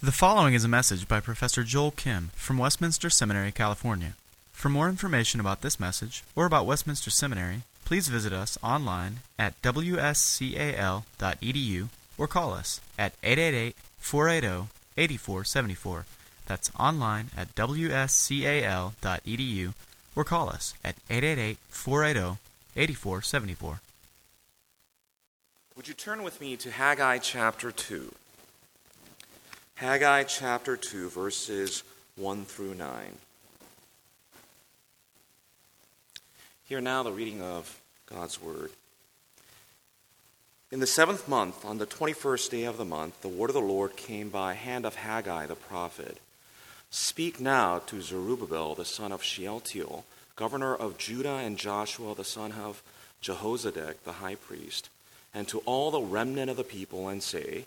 The following is a message by Professor Joel Kim from Westminster Seminary, California. For more information about this message or about Westminster Seminary, please visit us online at wscal.edu or call us at 888 480 8474. That's online at wscal.edu or call us at 888 480 8474. Would you turn with me to Haggai chapter 2? Haggai chapter 2, verses 1 through 9. Hear now the reading of God's word. In the seventh month, on the 21st day of the month, the word of the Lord came by hand of Haggai the prophet. Speak now to Zerubbabel the son of Shealtiel, governor of Judah, and Joshua the son of Jehozadak the high priest, and to all the remnant of the people, and say,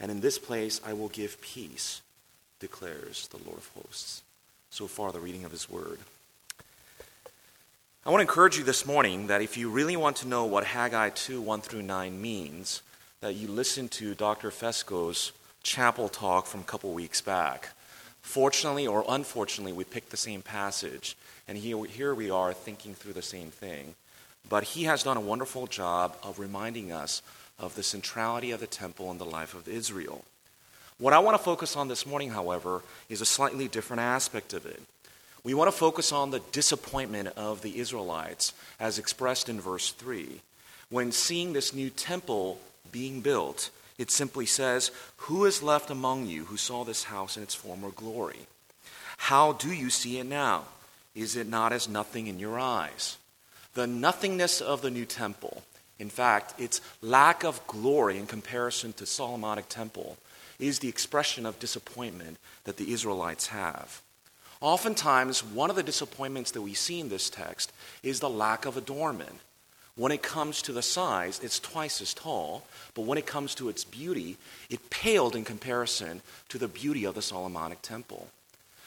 And in this place I will give peace, declares the Lord of hosts. So far, the reading of his word. I want to encourage you this morning that if you really want to know what Haggai 2 1 through 9 means, that you listen to Dr. Fesko's chapel talk from a couple weeks back. Fortunately or unfortunately, we picked the same passage, and here, we are thinking through the same thing. But he has done a wonderful job of reminding us of the centrality of the temple in the life of Israel. What I want to focus on this morning, however, is a slightly different aspect of it. We want to focus on the disappointment of the Israelites, as expressed in verse 3. When seeing this new temple being built, it simply says, Who is left among you who saw this house in its former glory? How do you see it now? Is it not as nothing in your eyes? The nothingness of the new temple, in fact, its lack of glory in comparison to Solomonic temple, is the expression of disappointment that the Israelites have. Oftentimes, one of the disappointments that we see in this text is the lack of adornment. When it comes to the size, it's twice as tall, but when it comes to its beauty, it paled in comparison to the beauty of the Solomonic temple.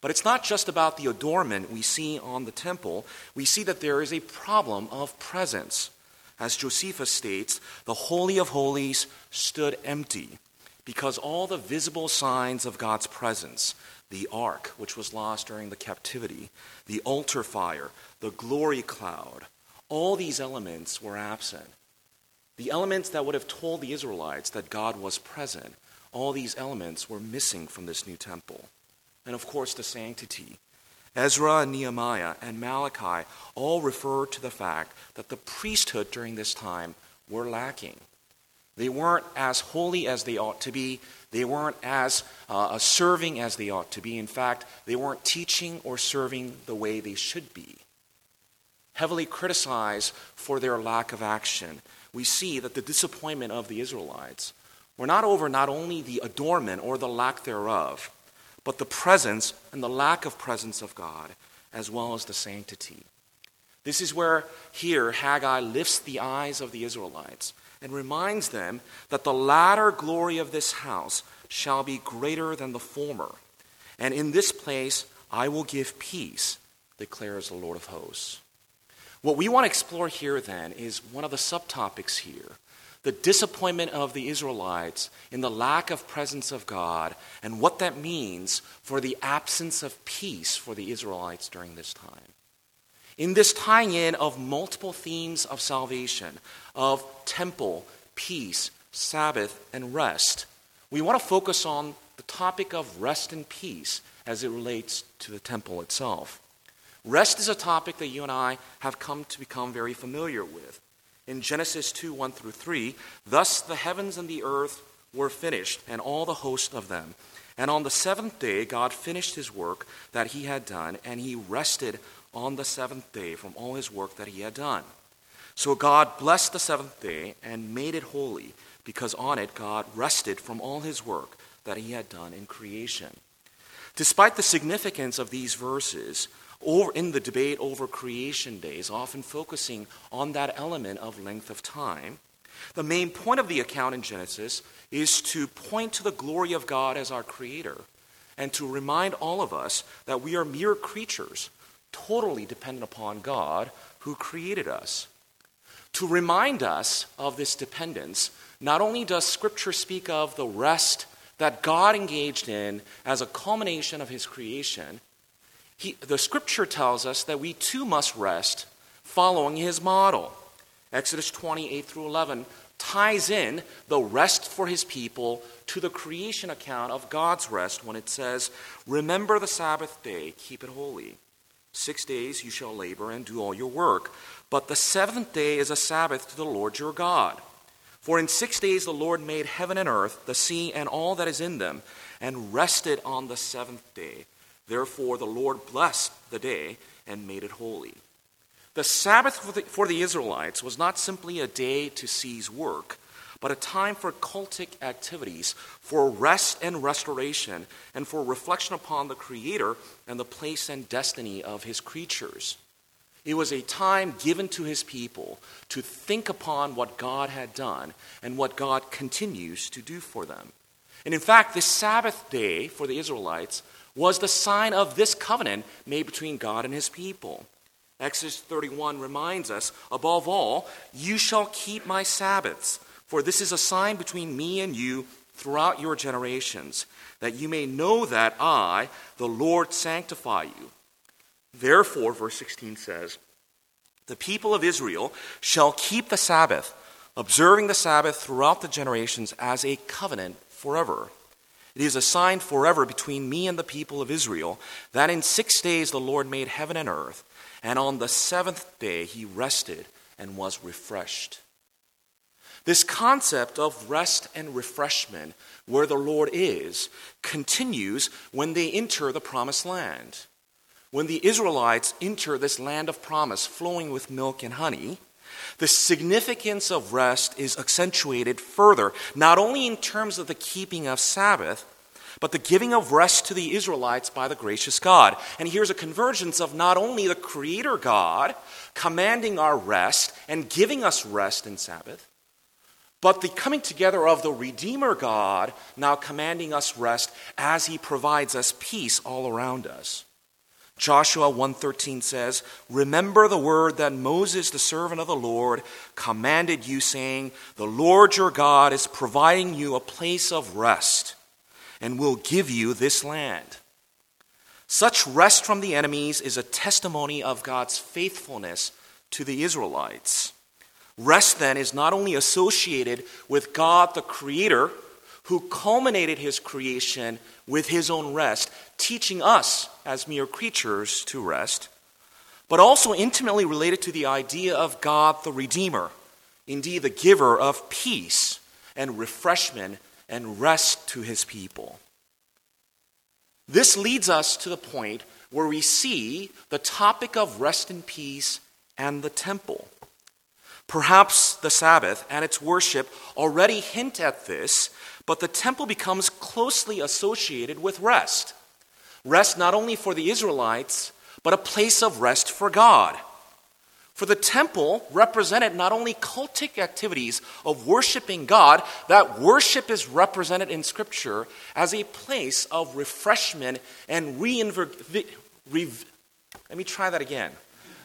But it's not just about the adornment we see on the temple, we see that there is a problem of presence. As Josephus states, the Holy of Holies stood empty because all the visible signs of God's presence, the ark, which was lost during the captivity, the altar fire, the glory cloud, all these elements were absent. The elements that would have told the Israelites that God was present, all these elements were missing from this new temple. And of course, the sanctity. Ezra, and Nehemiah, and Malachi all refer to the fact that the priesthood during this time were lacking. They weren't as holy as they ought to be. They weren't as uh, serving as they ought to be. In fact, they weren't teaching or serving the way they should be heavily criticized for their lack of action, we see that the disappointment of the Israelites were not over not only the adornment or the lack thereof, but the presence and the lack of presence of God, as well as the sanctity. This is where here Haggai lifts the eyes of the Israelites and reminds them that the latter glory of this house shall be greater than the former. And in this place I will give peace, declares the Lord of hosts. What we want to explore here then is one of the subtopics here the disappointment of the Israelites in the lack of presence of God and what that means for the absence of peace for the Israelites during this time. In this tying in of multiple themes of salvation, of temple, peace, Sabbath, and rest, we want to focus on the topic of rest and peace as it relates to the temple itself. Rest is a topic that you and I have come to become very familiar with. In Genesis 2 1 through 3, thus the heavens and the earth were finished, and all the host of them. And on the seventh day, God finished his work that he had done, and he rested on the seventh day from all his work that he had done. So God blessed the seventh day and made it holy, because on it God rested from all his work that he had done in creation. Despite the significance of these verses, or in the debate over creation days, often focusing on that element of length of time, the main point of the account in Genesis is to point to the glory of God as our creator and to remind all of us that we are mere creatures, totally dependent upon God who created us. To remind us of this dependence, not only does Scripture speak of the rest that God engaged in as a culmination of his creation, he, the Scripture tells us that we too must rest following his model. Exodus 28 through 11 ties in the rest for his people to the creation account of God's rest when it says, Remember the Sabbath day, keep it holy. Six days you shall labor and do all your work, but the seventh day is a Sabbath to the Lord your God. For in six days the Lord made heaven and earth, the sea, and all that is in them, and rested on the seventh day. Therefore the Lord blessed the day and made it holy. The Sabbath for the, for the, Israelites was not simply a day to cease work, but a time for cultic activities, for rest and restoration, and for reflection upon the Creator and the place and destiny of His creatures. It was a time given to His people to think upon what God had done and what God continues to do for them. And in fact, this Sabbath day for the Israelites was the sign of this covenant made between God and His people. Exodus 31 reminds us, above all, you shall keep my Sabbaths, for this is a sign between me and you throughout your generations, that you may know that I, the Lord, sanctify you. Therefore, verse 16 says, The people of Israel shall keep the Sabbath, observing the Sabbath throughout the generations as a covenant forever. It is a sign forever between me and the people of Israel that in six days the Lord made heaven and earth and on the seventh day he rested and was refreshed. This concept of rest and refreshment, where the Lord is, continues when they enter the promised land. When the Israelites enter this land of promise flowing with milk and honey, the significance of rest is accentuated further, not only in terms of the keeping of Sabbath, but the giving of rest to the Israelites by the gracious God. And here's a convergence of not only the Creator God commanding our rest and giving us rest in Sabbath, but the coming together of the Redeemer God now commanding us rest as he provides us peace all around us. Joshua 1:13 says, "Remember the word that Moses the servant of the Lord commanded you saying, the Lord your God is providing you a place of rest." and will give you this land. Such rest from the enemies is a testimony of God's faithfulness to the Israelites. Rest, then, is not only associated with God the Creator, who culminated his creation with his own rest, teaching us as mere creatures to rest, but also intimately related to the idea of God the Redeemer, indeed, the giver of peace and refreshment and rest to his people. This leads us to the point where we see the topic of rest and peace and the temple. Perhaps the Sabbath and its worship already hint at this, but the temple becomes closely associated with rest. Rest not only for the Israelites, but a place of rest for God. For the temple represented not only cultic activities of worshiping God, that worship is represented in Scripture as a place of refreshment and reinvigor- re- let me try that again.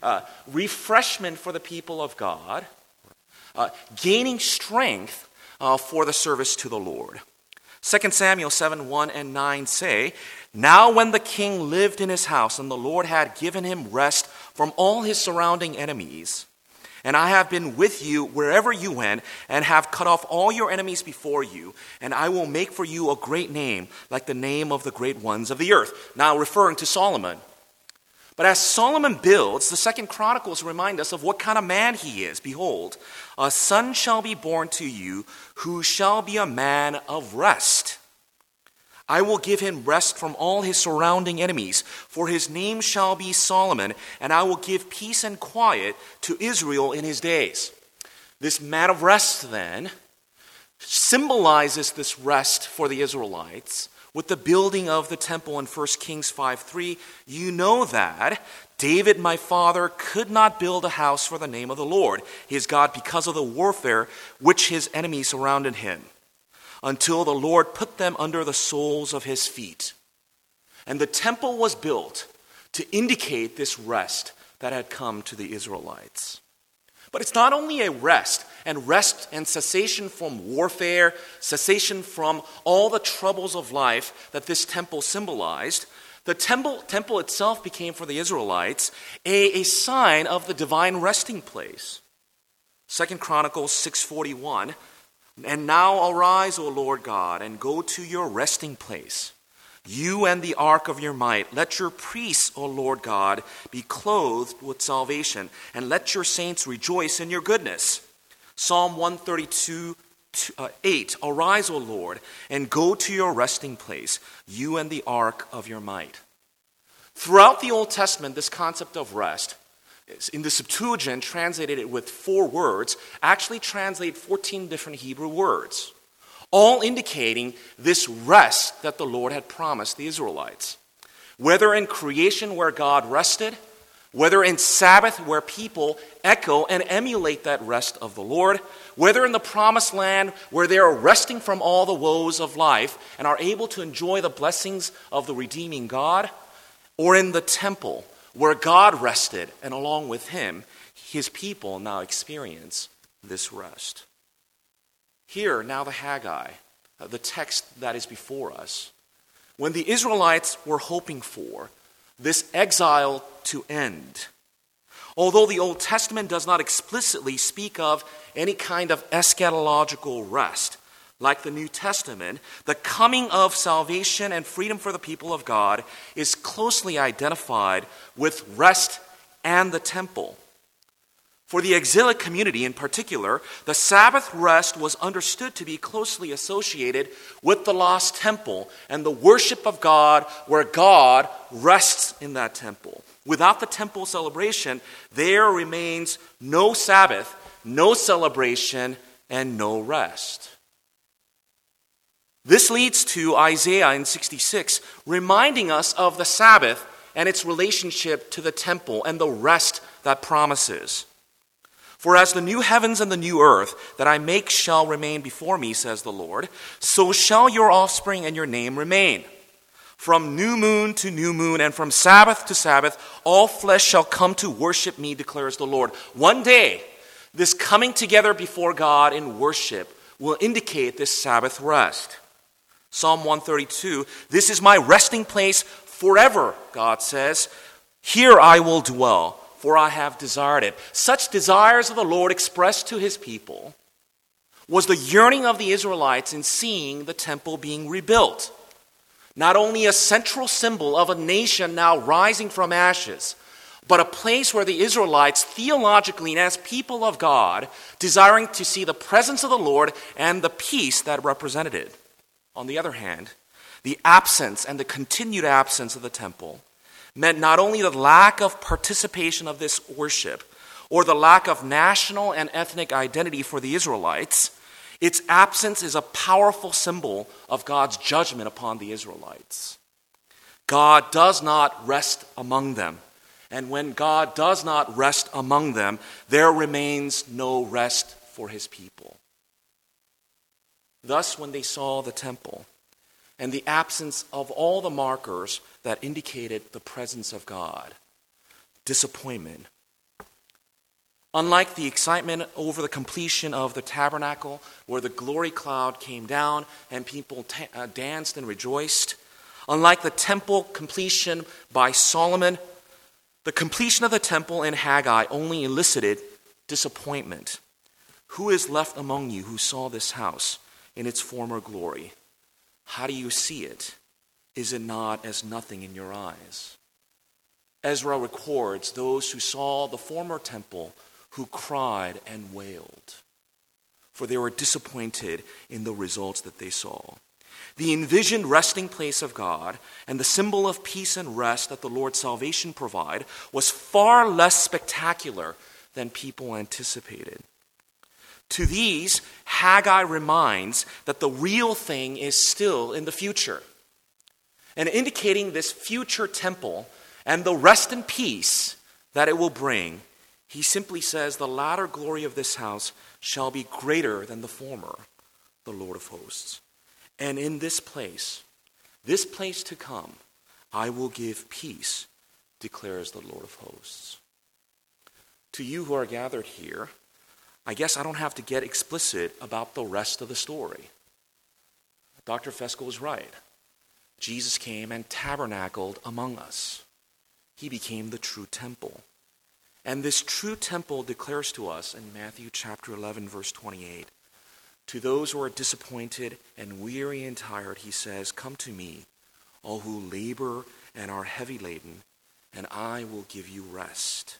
Uh, refreshment for the people of God, uh, gaining strength uh, for the service to the Lord. 2 Samuel 7 1 and 9 say, Now when the king lived in his house, and the Lord had given him rest from all his surrounding enemies, And I have been with you wherever you went, and have cut off all your enemies before you, and I will make for you a great name, like the name of the great ones of the earth. Now, referring to Solomon. But as Solomon builds, the second Chronicles remind us of what kind of man he is. Behold, a son shall be born to you who shall be a man of rest. I will give him rest from all his surrounding enemies, for his name shall be Solomon, and I will give peace and quiet to Israel in his days. This man of rest, then, symbolizes this rest for the Israelites with the building of the temple in 1 Kings 5 3, you know that David, my father, could not build a house for the name of the Lord, his God, because of the warfare which his enemies surrounded him, until the Lord put them under the soles of his feet. And the temple was built to indicate this rest that had come to the Israelites. But it's not only a rest, and rest and cessation from warfare, cessation from all the troubles of life that this temple symbolized. The temple, temple itself became for the Israelites a, a sign of the divine resting place. Second Chronicles 6:41 And now arise, O Lord God, and go to your resting place you and the ark of your might. Let your priests, O Lord God, be clothed with salvation, and let your saints rejoice in your goodness. Psalm 132 uh, 8 Arise, O Lord, and go to your resting place, you and the ark of your might. Throughout the Old Testament, this concept of rest, in the Septuagint, translated it with four words, actually translate 14 different Hebrew words all indicating this rest that the Lord had promised the Israelites. Whether in creation where God rested, whether in Sabbath where people echo and emulate that rest of the Lord, whether in the promised land where they are resting from all the woes of life and are able to enjoy the blessings of the redeeming God, or in the temple where God rested and along with him, his people now experience this rest. Here, now the Haggai, uh, the text that is before us. When the Israelites were hoping for this exile to end, although the Old Testament does not explicitly speak of any kind of eschatological rest, like the New Testament, the coming of salvation and freedom for the people of God is closely identified with rest and the temple. For the exilic community in particular, the Sabbath rest was understood to be closely associated with the lost temple and the worship of God, where God rests in that temple. Without the temple celebration, there remains no Sabbath, no celebration, and no rest. This leads to Isaiah in 66, reminding us of the Sabbath and its relationship to the temple and the rest that promises. For as the new heavens and the new earth that I make shall remain before me, says the Lord, so shall your offspring and your name remain. From new moon to new moon, and from Sabbath to Sabbath, all flesh shall come to worship me, declares the Lord. One day, this coming together before God in worship will indicate this Sabbath rest. Psalm 132 This is my resting place forever, God says. Here I will dwell for I have desired it. Such desires of the Lord expressed to his people was the yearning of the Israelites in seeing the temple being rebuilt. Not only a central symbol of a nation now rising from ashes, but a place where the Israelites, theologically and as people of God, desiring to see the presence of the Lord and the peace that represented it. On the other hand, the absence and the continued absence of the temple meant not only the lack of participation of this worship or the lack of national and ethnic identity for the Israelites, its absence is a powerful symbol of God's judgment upon the Israelites. God does not rest among them. And when God does not rest among them, there remains no rest for his people. Thus, when they saw the temple, and the absence of all the markers that indicated the presence of God. Disappointment. Unlike the excitement over the completion of the tabernacle, where the glory cloud came down and people uh, danced and rejoiced, unlike the temple completion by Solomon, the completion of the temple in Haggai only elicited disappointment. Who is left among you who saw this house in its former glory? How do you see it? Is it not as nothing in your eyes? Ezra records those who saw the former temple who cried and wailed, for they were disappointed in the results that they saw. The envisioned resting place of God and the symbol of peace and rest that the Lord's salvation provide was far less spectacular than people anticipated. To these, Haggai reminds that the real thing is still in the future. And indicating this future temple and the rest and peace that it will bring, he simply says, The latter glory of this house shall be greater than the former, the Lord of hosts. And in this place, this place to come, I will give peace, declares the Lord of hosts. To you who are gathered here, I guess I don't have to get explicit about the rest of the story. Dr. Fesko is right. Jesus came and tabernacled among us. He became the true temple. And this true temple declares to us in Matthew chapter 11, verse 28 To those who are disappointed and weary and tired, he says, Come to me, all who labor and are heavy laden, and I will give you rest.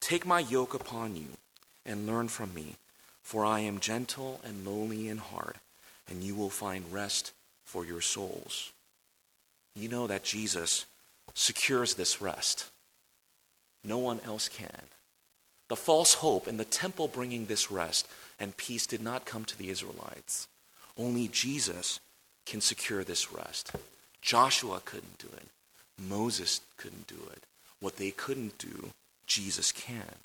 Take my yoke upon you and learn from me, for I am gentle and lowly in heart, and you will find rest for your souls. You know that Jesus secures this rest. No one else can. The false hope in the temple bringing this rest and peace did not come to the Israelites. Only Jesus can secure this rest. Joshua couldn't do it. Moses couldn't do it. What they couldn't do, Jesus can.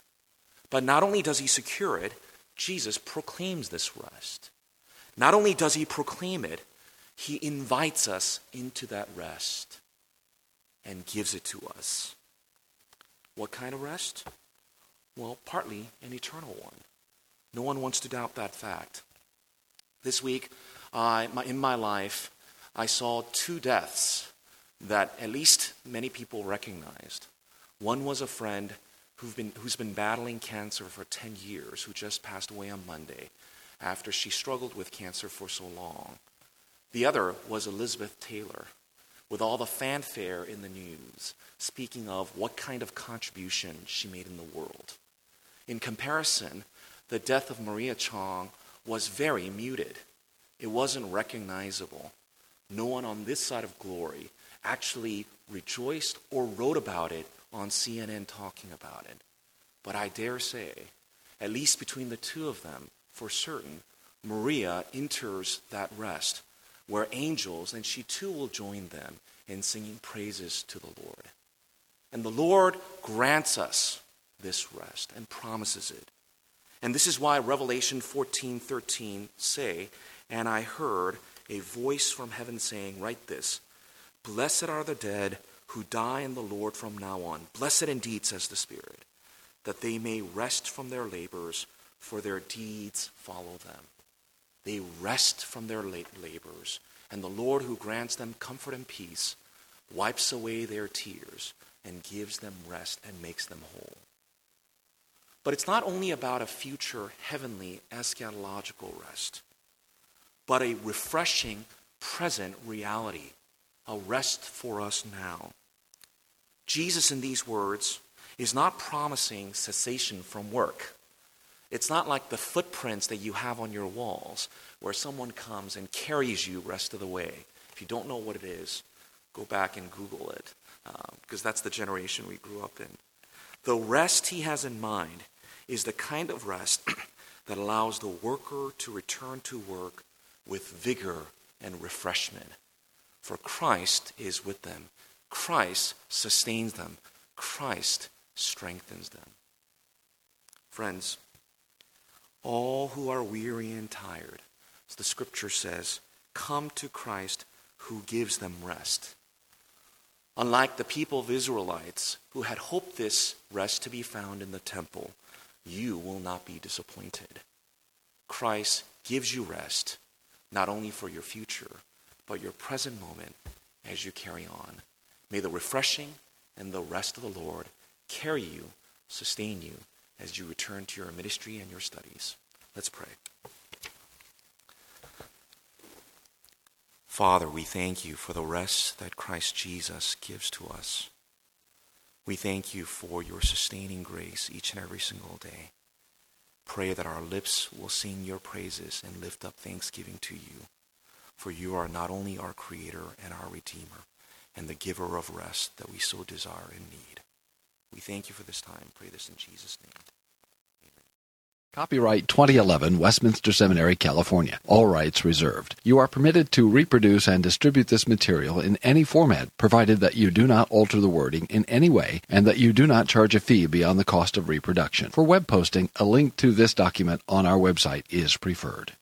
But not only does he secure it, Jesus proclaims this rest. Not only does he proclaim it, he invites us into that rest and gives it to us. What kind of rest? Well, partly an eternal one. No one wants to doubt that fact. This week, uh, in my life, I saw two deaths that at least many people recognized. One was a friend who've been, who's been battling cancer for 10 years, who just passed away on Monday after she struggled with cancer for so long. The other was Elizabeth Taylor, with all the fanfare in the news, speaking of what kind of contribution she made in the world. In comparison, the death of Maria Chong was very muted. It wasn't recognizable. No one on this side of glory actually rejoiced or wrote about it on CNN talking about it. But I dare say, at least between the two of them, for certain, Maria enters that rest where angels, and she too will join them in singing praises to the Lord. And the Lord grants us this rest and promises it. And this is why Revelation 14 13 say, And I heard a voice from heaven saying, Write this Blessed are the dead who die in the Lord from now on. Blessed indeed, says the Spirit, that they may rest from their labors, for their deeds follow them. They rest from their labors, and the Lord who grants them comfort and peace wipes away their tears and gives them rest and makes them whole. But it's not only about a future heavenly eschatological rest, but a refreshing present reality, a rest for us now. Jesus, in these words, is not promising cessation from work. It's not like the footprints that you have on your walls where someone comes and carries you rest of the way. If you don't know what it is, go back and Google it because um, that's the generation we grew up in. The rest he has in mind is the kind of rest that allows the worker to return to work with vigor and refreshment. For Christ is with them. Christ sustains them. Christ strengthens them. Friends, all who are weary and tired, as the scripture says, come to Christ who gives them rest. Unlike the people of Israelites who had hoped this rest to be found in the temple, you will not be disappointed. Christ gives you rest, not only for your future, but your present moment as you carry on. May the refreshing and the rest of the Lord carry you, sustain you, as you return to your ministry and your studies. Let's pray. Father, we thank you for the rest that Christ Jesus gives to us. We thank you for your sustaining grace each and every single day. Pray that our lips will sing your praises and lift up thanksgiving to you. For you are not only our Creator and our Redeemer, and the giver of rest that we so desire and need. We thank you for this time. Pray this in Jesus' name. Copyright 2011 Westminster Seminary, California. All rights reserved. You are permitted to reproduce and distribute this material in any format, provided that you do not alter the wording in any way and that you do not charge a fee beyond the cost of reproduction. For web posting, a link to this document on our website is preferred.